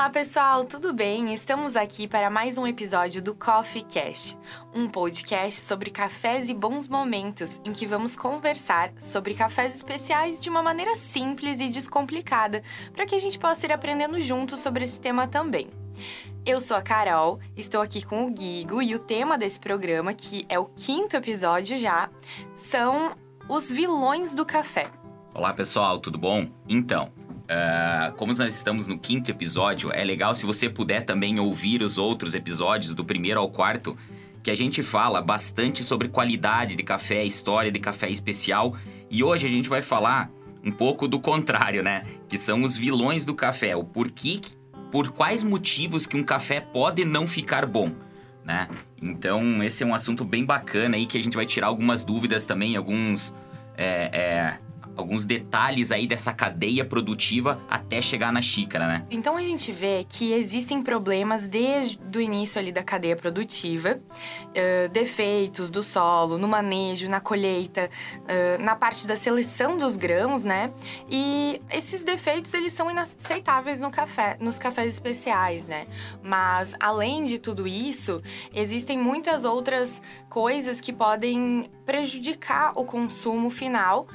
Olá, pessoal, tudo bem? Estamos aqui para mais um episódio do Coffee Cast, um podcast sobre cafés e bons momentos, em que vamos conversar sobre cafés especiais de uma maneira simples e descomplicada, para que a gente possa ir aprendendo juntos sobre esse tema também. Eu sou a Carol, estou aqui com o Guigo e o tema desse programa, que é o quinto episódio já, são os vilões do café. Olá, pessoal, tudo bom? Então, Uh, como nós estamos no quinto episódio, é legal se você puder também ouvir os outros episódios, do primeiro ao quarto, que a gente fala bastante sobre qualidade de café, história de café especial. E hoje a gente vai falar um pouco do contrário, né? Que são os vilões do café. O porquê, por quais motivos que um café pode não ficar bom, né? Então, esse é um assunto bem bacana aí que a gente vai tirar algumas dúvidas também, alguns. É, é, alguns detalhes aí dessa cadeia produtiva até chegar na xícara, né? Então a gente vê que existem problemas desde o início ali da cadeia produtiva, uh, defeitos do solo, no manejo, na colheita, uh, na parte da seleção dos grãos, né? E esses defeitos eles são inaceitáveis no café, nos cafés especiais, né? Mas além de tudo isso, existem muitas outras coisas que podem prejudicar o consumo final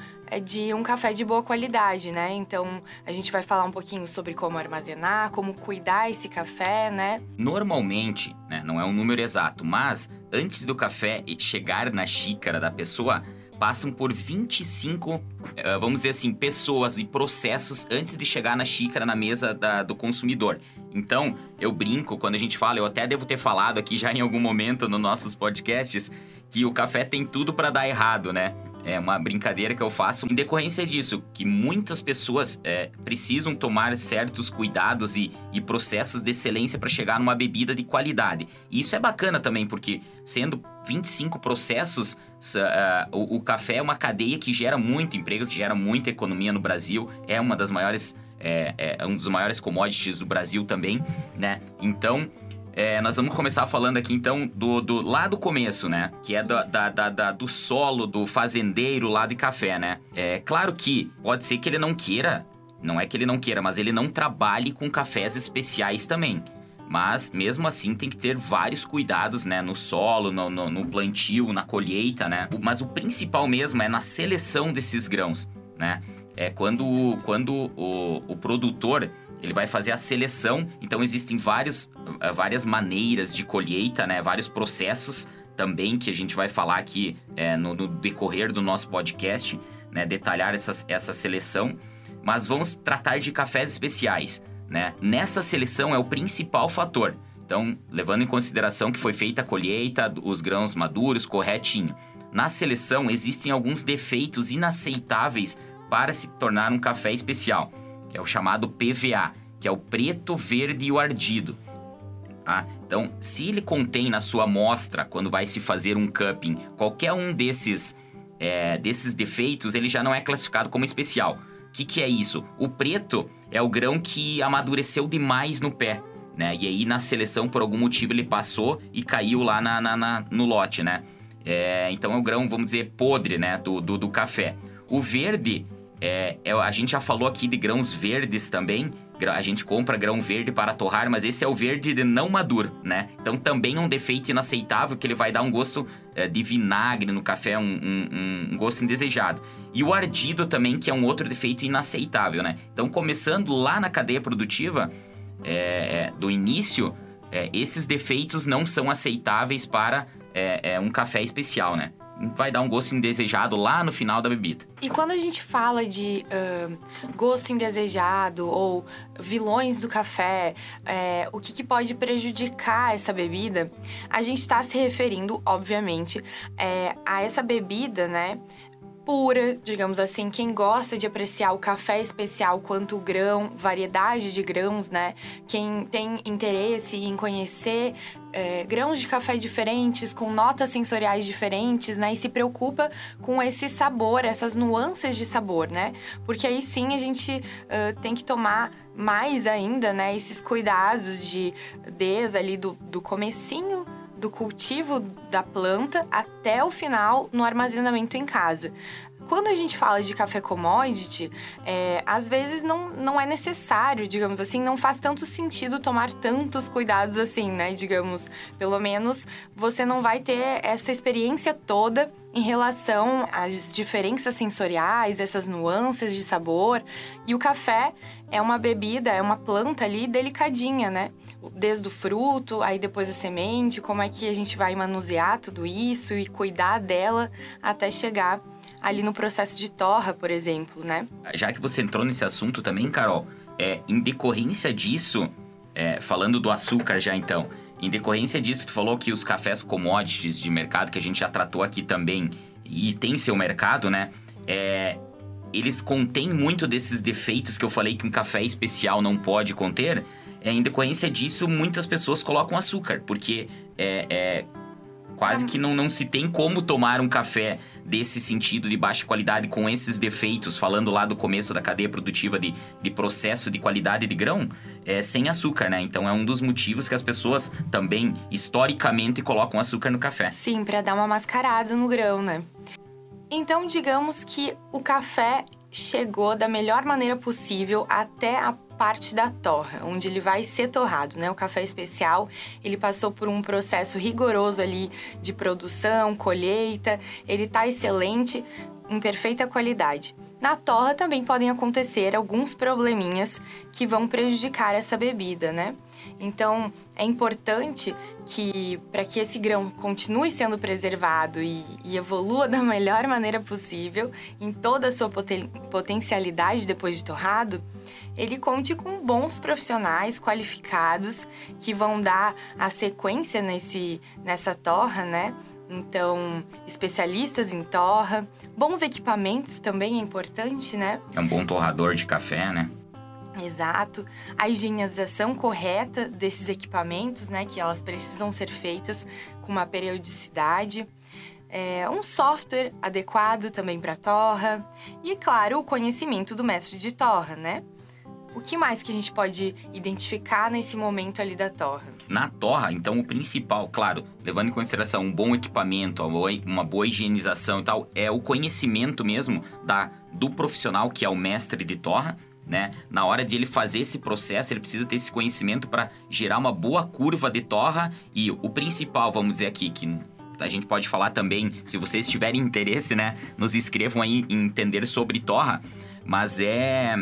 de um café de boa qualidade, né? Então, a gente vai falar um pouquinho sobre como armazenar, como cuidar esse café, né? Normalmente, né, não é um número exato, mas antes do café chegar na xícara da pessoa, passam por 25, eh, vamos dizer assim, pessoas e processos antes de chegar na xícara, na mesa da, do consumidor. Então, eu brinco quando a gente fala, eu até devo ter falado aqui já em algum momento nos nossos podcasts, que o café tem tudo para dar errado, né? É uma brincadeira que eu faço em decorrência disso, que muitas pessoas é, precisam tomar certos cuidados e, e processos de excelência para chegar numa bebida de qualidade. E isso é bacana também, porque sendo 25 processos, uh, o, o café é uma cadeia que gera muito emprego, que gera muita economia no Brasil, é uma das maiores, é, é um dos maiores commodities do Brasil também, né? Então, é, nós vamos começar falando aqui então do, do lá do começo, né? Que é da, da, da, da, do solo do fazendeiro lá de café, né? É claro que pode ser que ele não queira, não é que ele não queira, mas ele não trabalhe com cafés especiais também. Mas mesmo assim tem que ter vários cuidados, né? No solo, no, no, no plantio, na colheita, né? Mas o principal mesmo é na seleção desses grãos, né? É quando, quando o, o produtor ele vai fazer a seleção. Então existem vários, eh, várias maneiras de colheita, né? Vários processos também que a gente vai falar aqui é, no, no, decorrer do nosso podcast, né? Detalhar essa, essa seleção. Mas vamos tratar de cafés especiais, né? Nessa seleção é o principal fator. Então, levando em consideração que foi feita a colheita, os grãos maduros, corretinho. Na seleção existem alguns defeitos inaceitáveis para se tornar um café especial é o chamado PVA, que é o preto, verde e o ardido. Ah, então, se ele contém na sua amostra, quando vai se fazer um cupping, qualquer um desses, é, desses defeitos, ele já não é classificado como especial. O que, que é isso? O preto é o grão que amadureceu demais no pé, né? E aí, na seleção, por algum motivo, ele passou e caiu lá na, na, na no lote, né? É, então, é o grão, vamos dizer, podre, né? Do, do, do café. O verde é, é, a gente já falou aqui de grãos verdes também. A gente compra grão verde para torrar, mas esse é o verde de não maduro, né? Então também é um defeito inaceitável que ele vai dar um gosto é, de vinagre no café, um, um, um, gosto indesejado. E o ardido também, que é um outro defeito inaceitável, né? Então começando lá na cadeia produtiva, é, é do início, é, esses defeitos não são aceitáveis para é, um café especial, né? Vai dar um gosto indesejado lá no final da bebida. E quando a gente fala de uh, gosto indesejado ou vilões do café, é, o que, que, pode prejudicar essa bebida, a gente está se referindo, obviamente, é, a essa bebida, né? Pura, digamos assim, quem gosta de apreciar o café especial quanto grão, variedade de grãos, né? Quem tem interesse em conhecer é, grãos de café diferentes, com notas sensoriais diferentes, né? E se preocupa com esse sabor, essas nuances de sabor, né? Porque aí sim a gente uh, tem que tomar mais ainda, né? Esses cuidados de desde ali do, do comecinho do cultivo da planta até o final no armazenamento em casa. quando a gente fala de café commodity, é, às vezes não, não é necessário, digamos assim, não faz tanto sentido tomar tantos cuidados assim, né? Digamos, pelo menos você não vai ter essa experiência toda em relação às diferenças sensoriais, essas nuances de sabor. E o café é uma bebida, é uma planta ali delicadinha, né? Desde o fruto, aí depois a semente, como é que a gente vai manusear tudo isso e cuidar dela até chegar ali no processo de torra, por exemplo, né? Já que você entrou nesse assunto também, Carol, é, em decorrência disso, é, falando do açúcar já então, em decorrência disso, tu falou que os cafés commodities de mercado, que a gente já tratou aqui também, e tem seu mercado, né? É, eles contêm muito desses defeitos que eu falei que um café especial não pode conter. É, em decorrência disso, muitas pessoas colocam açúcar, porque é, é quase que não, não se tem como tomar um café desse sentido de baixa qualidade com esses defeitos, falando lá do começo da cadeia produtiva de, de processo de qualidade de grão, é, sem açúcar, né? Então é um dos motivos que as pessoas também, historicamente, colocam açúcar no café. Sim, para dar uma mascarada no grão, né? Então, digamos que o café chegou da melhor maneira possível até a parte da torra, onde ele vai ser torrado, né? O café especial, ele passou por um processo rigoroso ali de produção, colheita, ele tá excelente, em perfeita qualidade. Na torra também podem acontecer alguns probleminhas que vão prejudicar essa bebida, né? Então, é importante que, para que esse grão continue sendo preservado e, e, evolua da melhor maneira possível, em toda a sua poten potencialidade depois de torrado, ele conte com bons profissionais qualificados que vão dar a sequência nesse, nessa torra, né? Então, especialistas em torra, bons equipamentos também é importante, né? É um bom torrador de café, né? Exato. A higienização correta desses equipamentos, né? Que elas precisam ser feitas com uma periodicidade. É, um software adequado também para torra. E, claro, o conhecimento do mestre de torra, né? O que mais que a gente pode identificar nesse momento ali da torra? Na torra, então, o principal, claro, levando em consideração um bom equipamento, uma boa higienização e tal, é o conhecimento mesmo da, do profissional que é o mestre de torra, né? Na hora de ele fazer esse processo, ele precisa ter esse conhecimento para gerar uma boa curva de torra e o principal, vamos dizer aqui, que a gente pode falar também, se vocês tiverem interesse, né, nos escrevam aí em entender sobre torra, mas é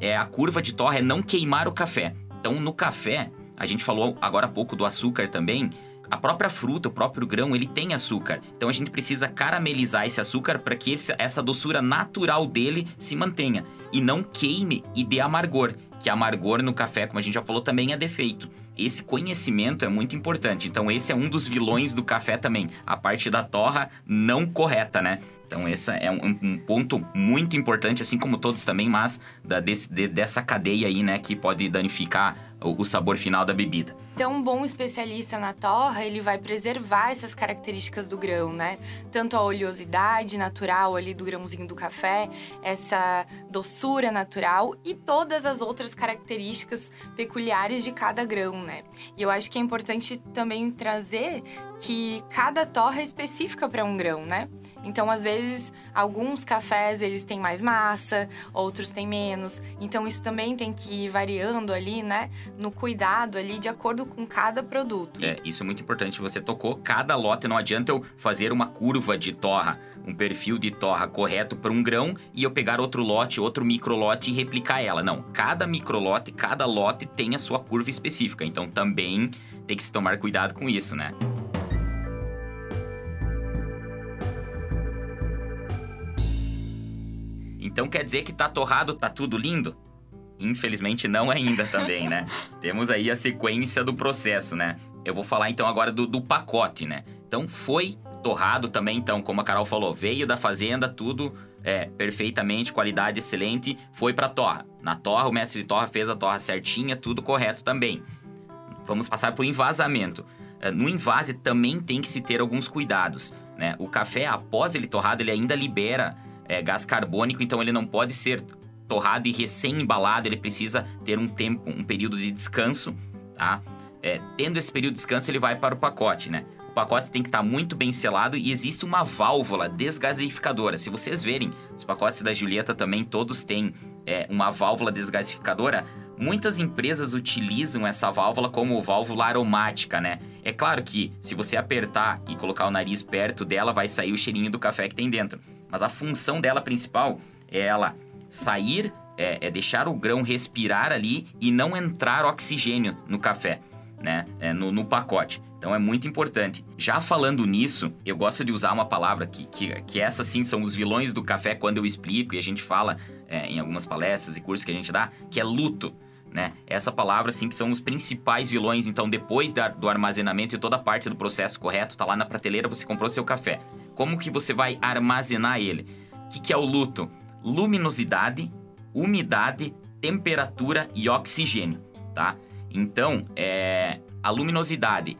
é a curva de torra é não queimar o café. Então, no café, a gente falou agora há pouco do açúcar também. A própria fruta, o próprio grão, ele tem açúcar. Então a gente precisa caramelizar esse açúcar para que esse, essa doçura natural dele se mantenha e não queime e dê amargor. Que amargor no café, como a gente já falou, também é defeito. Esse conhecimento é muito importante. Então esse é um dos vilões do café também, a parte da torra não correta, né? Então, esse é um, um, ponto muito importante, assim como todos também, mas da, desse, de, dessa cadeia aí, né, que pode danificar o, o sabor final da bebida. Então, um bom especialista na torra, ele vai preservar essas características do grão, né? Tanto a oleosidade natural ali do grãozinho do café, essa doçura natural e todas as outras características peculiares de cada grão, né? E eu acho que é importante também trazer que cada torra é específica para um grão, né? Então, às vezes, alguns cafés eles têm mais massa, outros têm menos. Então, isso também tem que ir variando ali, né? No cuidado ali, de acordo com cada produto. É, isso é muito importante. Você tocou cada lote, não adianta eu fazer uma curva de torra, um perfil de torra correto para um grão e eu pegar outro lote, outro microlote e replicar ela. Não, cada microlote, cada lote tem a sua curva específica. Então, também tem que se tomar cuidado com isso, né? Então quer dizer que tá torrado, tá tudo lindo? Infelizmente não ainda também, né? Temos aí a sequência do processo, né? Eu vou falar então agora do, do pacote, né? Então foi torrado também, então, como a Carol falou, veio da fazenda, tudo é, perfeitamente, qualidade excelente, foi para torra. Na torra, o mestre de torra fez a torra certinha, tudo correto também. Vamos passar para o envasamento. É, no invase também tem que se ter alguns cuidados. Né? O café, após ele torrado, ele ainda libera é, gás carbônico, então ele não pode ser torrado e recém-embalado, ele precisa ter um tempo, um período de descanso, tá? É, tendo esse período de descanso, ele vai para o pacote, né? O pacote tem que estar tá muito bem selado e existe uma válvula desgasificadora. Se vocês verem, os pacotes da Julieta também todos têm é, uma válvula desgasificadora. Muitas empresas utilizam essa válvula como válvula aromática, né? É claro que se você apertar e colocar o nariz perto dela, vai sair o cheirinho do café que tem dentro. Mas a função dela principal é ela sair, é, é deixar o grão respirar ali e não entrar oxigênio no café, né? É, no, no pacote. Então é muito importante. Já falando nisso, eu gosto de usar uma palavra que, que, que essas sim são os vilões do café quando eu explico e a gente fala é, em algumas palestras e cursos que a gente dá, que é luto né? Essa palavra, assim, que são os principais vilões. Então, depois da, do armazenamento e toda a parte do processo correto, tá lá na prateleira, você comprou seu café. Como que você vai armazenar ele? O que, que é o luto? Luminosidade, umidade, temperatura e oxigênio, tá? Então, é, a luminosidade,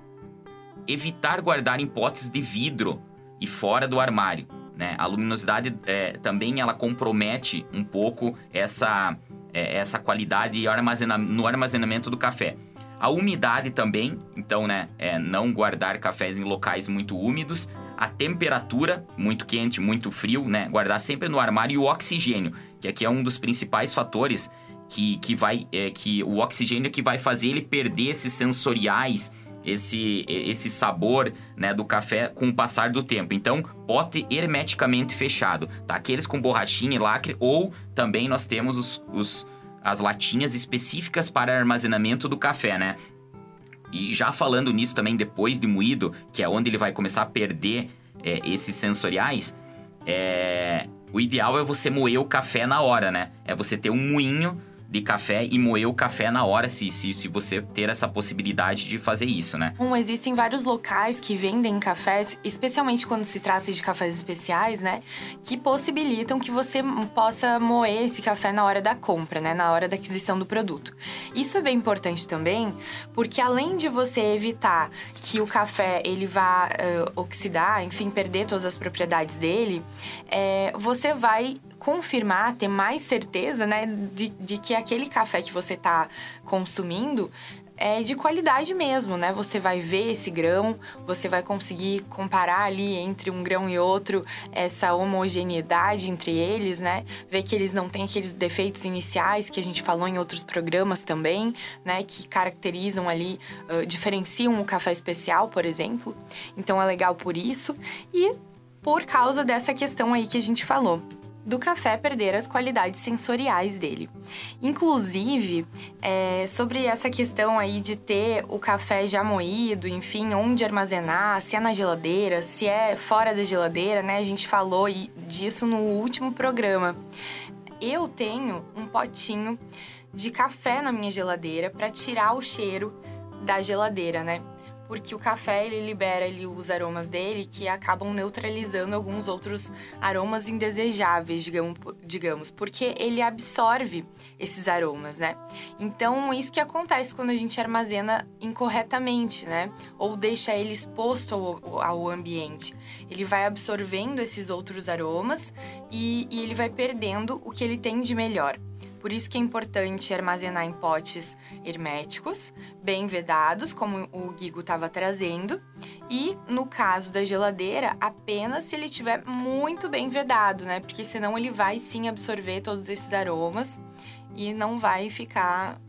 evitar guardar em potes de vidro e fora do armário, né? A luminosidade é, também ela compromete um pouco essa é, essa qualidade armazena, no armazenamento do café. A umidade também, então, né, é não guardar cafés em locais muito úmidos. A temperatura, muito quente, muito frio, né, guardar sempre no armário. E o oxigênio, que aqui é um dos principais fatores que, que vai, é, que o oxigênio é que vai fazer ele perder esses sensoriais, esse, esse sabor né, do café com o passar do tempo. Então, pote hermeticamente fechado, tá? Aqueles com borrachinha e lacre, ou também nós temos os, os, as latinhas específicas para armazenamento do café, né? E já falando nisso também depois de moído, que é onde ele vai começar a perder é, esses sensoriais, é... o ideal é você moer o café na hora, né? É você ter um moinho de café e moer o café na hora, se, se, se você ter essa possibilidade de fazer isso, né? Existem vários locais que vendem cafés, especialmente quando se trata de cafés especiais, né? Que possibilitam que você possa moer esse café na hora da compra, né? Na hora da aquisição do produto. Isso é bem importante também, porque além de você evitar que o café ele vá uh, oxidar, enfim, perder todas as propriedades dele, é, você vai confirmar, ter mais certeza, né, de, de que aquele café que você está consumindo é de qualidade mesmo, né? Você vai ver esse grão, você vai conseguir comparar ali entre um grão e outro essa homogeneidade entre eles, né? Ver que eles não têm aqueles defeitos iniciais que a gente falou em outros programas também, né? Que caracterizam ali, uh, diferenciam o café especial, por exemplo. Então é legal por isso e por causa dessa questão aí que a gente falou do café perder as qualidades sensoriais dele. Inclusive, é, sobre essa questão aí de ter o café já moído, enfim, onde armazenar, se é na geladeira, se é fora da geladeira, né? A gente falou disso no último programa. Eu tenho um potinho de café na minha geladeira para tirar o cheiro da geladeira, né? Porque o café ele libera ali os aromas dele que acabam neutralizando alguns outros aromas indesejáveis, digamos, digamos, porque ele absorve esses aromas, né? Então, isso que acontece quando a gente armazena incorretamente, né? Ou deixa ele exposto ao, ao ambiente. Ele vai absorvendo esses outros aromas e, e ele vai perdendo o que ele tem de melhor. Por isso que é importante armazenar em potes herméticos, bem vedados, como o Guigo estava trazendo. E no caso da geladeira, apenas se ele estiver muito bem vedado, né? Porque senão ele vai sim absorver todos esses aromas e não vai ficar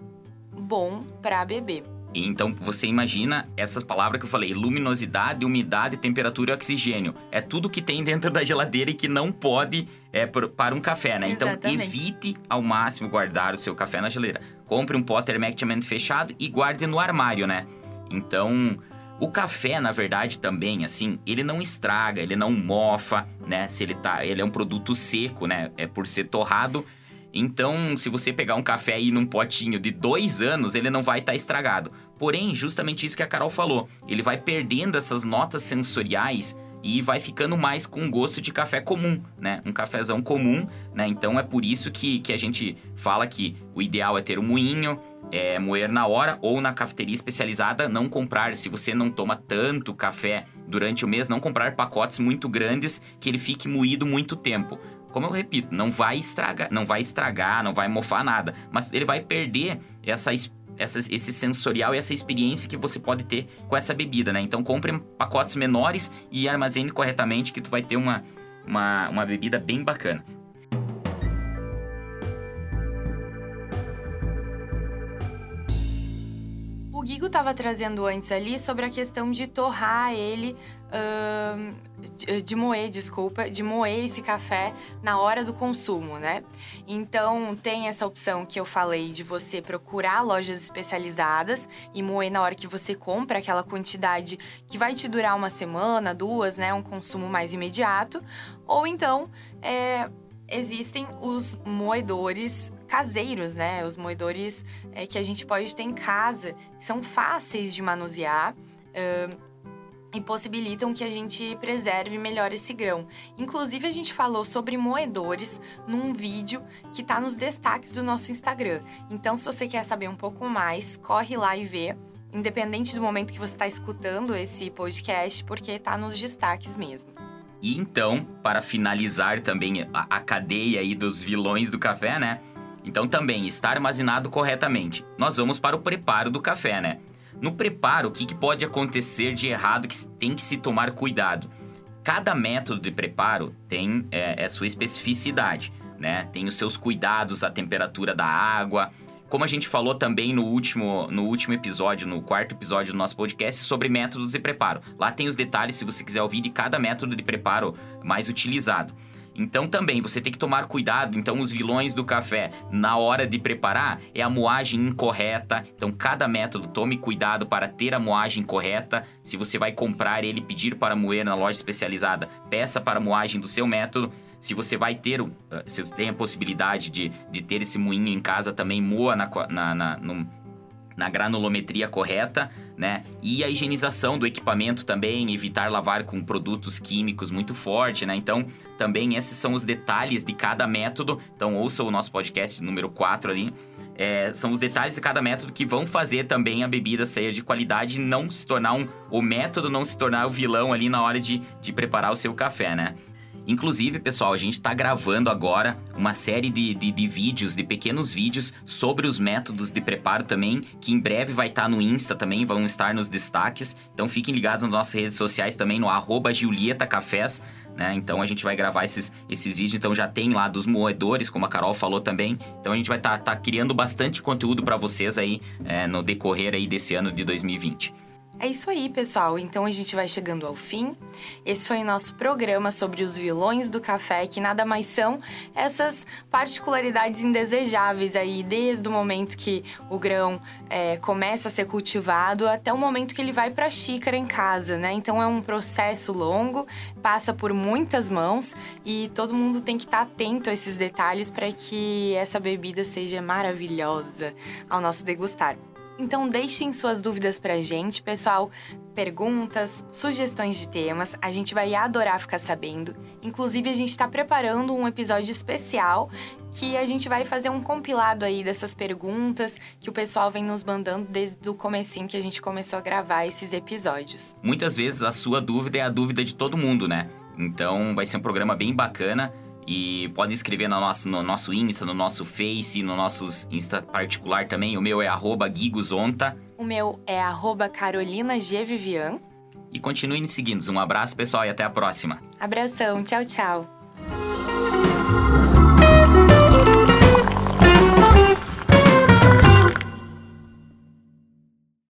bom para beber. Então você imagina essas palavras que eu falei: luminosidade, umidade, temperatura e oxigênio. É tudo que tem dentro da geladeira e que não pode é, para um café, né? Então, Exatamente. Então evite ao máximo guardar o seu café na geladeira. Compre um pote hermeticamente fechado e guarde no armário, né? Então. O café, na verdade, também, assim, ele não estraga, ele não mofa, né? Se ele tá. Ele é um produto seco, né? É por ser torrado, então, se você pegar um café aí num potinho de dois anos, ele não vai estar tá estragado. Porém, justamente isso que a Carol falou, ele vai perdendo essas notas sensoriais e vai ficando mais com gosto de café comum, né? Um cafezão comum, né? Então é por isso que, que a gente fala que o ideal é ter um moinho, é, moer na hora ou na cafeteria especializada, não comprar, se você não toma tanto café durante o mês, não comprar pacotes muito grandes que ele fique moído muito tempo como eu repito, não vai estragar, não vai estragar, não vai mofar nada, mas ele vai perder essa essa, esse sensorial e essa experiência que você pode ter com essa bebida, né? Então compre pacotes menores e armazene corretamente que tu vai ter uma, uma, uma bebida bem bacana. O Guigo estava trazendo antes ali sobre a questão de torrar ele, de, de moer, desculpa, de moer esse café na hora do consumo, né? Então tem essa opção que eu falei de você procurar lojas especializadas e moer na hora que você compra aquela quantidade que vai te durar uma semana, duas, né? Um consumo mais imediato. Ou então, é, existem os moedores caseiros, né? Os moedores é, que a gente pode ter em casa, que são fáceis de manusear. Uh, e possibilitam que a gente preserve melhor esse grão. Inclusive, a gente falou sobre moedores num vídeo que está nos destaques do nosso Instagram. Então, se você quer saber um pouco mais, corre lá e vê, independente do momento que você está escutando esse podcast, porque está nos destaques mesmo. E então, para finalizar também a, a cadeia aí dos vilões do café, né? Então também estar armazenado corretamente. Nós vamos para o preparo do café, né? No preparo, o que, que pode acontecer de errado que tem que se tomar cuidado? Cada método de preparo tem é, é sua especificidade, né? Tem os seus cuidados, a temperatura da água, como a gente falou também no último, no último episódio, no quarto episódio do nosso podcast, sobre métodos de preparo. Lá tem os detalhes, se você quiser ouvir, de cada método de preparo mais utilizado. Então também você tem que tomar cuidado. Então os vilões do café na hora de preparar é a moagem incorreta. Então cada método tome cuidado para ter a moagem correta. Se você vai comprar ele pedir para moer na loja especializada, peça para a moagem do seu método. Se você vai ter, uh, se você tem a possibilidade de, de ter esse moinho em casa, também moa na, na, na, no, na granulometria correta, né? E a higienização do equipamento também, evitar lavar com produtos químicos muito forte, né? Então, também esses são os detalhes de cada método. Então, ouça o nosso podcast número 4 ali. É, são os detalhes de cada método que vão fazer também a bebida sair de qualidade não se tornar um. O método não se tornar o vilão ali na hora de, de preparar o seu café, né? Inclusive, pessoal, a gente está gravando agora uma série de, de, de, vídeos, de pequenos vídeos sobre os métodos de preparo também, que em breve vai estar tá no Insta também, vão estar nos destaques. Então fiquem ligados nas nossas redes sociais também, no arroba Julieta Cafés. Né? Então a gente vai gravar esses, esses vídeos, então já tem lá dos moedores, como a Carol falou também. Então a gente vai estar tá, tá criando bastante conteúdo para vocês aí é, no decorrer aí desse ano de 2020. É isso aí, pessoal. Então a gente vai chegando ao fim. Esse foi o nosso programa sobre os vilões do café, que nada mais são essas particularidades indesejáveis aí, desde o momento que o grão é, começa a ser cultivado até o momento que ele vai para a xícara em casa, né? Então é um processo longo, passa por muitas mãos e todo mundo tem que estar tá atento a esses detalhes para que essa bebida seja maravilhosa ao nosso degustar. Então deixem suas dúvidas pra gente, pessoal. Perguntas, sugestões de temas, a gente vai adorar ficar sabendo. Inclusive, a gente está preparando um episódio especial que a gente vai fazer um compilado aí dessas perguntas que o pessoal vem nos mandando desde o comecinho que a gente começou a gravar esses episódios. Muitas vezes a sua dúvida é a dúvida de todo mundo, né? Então vai ser um programa bem bacana. E podem escrever no nosso, no nosso Insta, no nosso Face, no nosso Insta particular também. O meu é arroba Gigosonta. O meu é arroba Carolina G. Vivian. E continue nos seguindo. Um abraço, pessoal, e até a próxima. Abração. Tchau, tchau.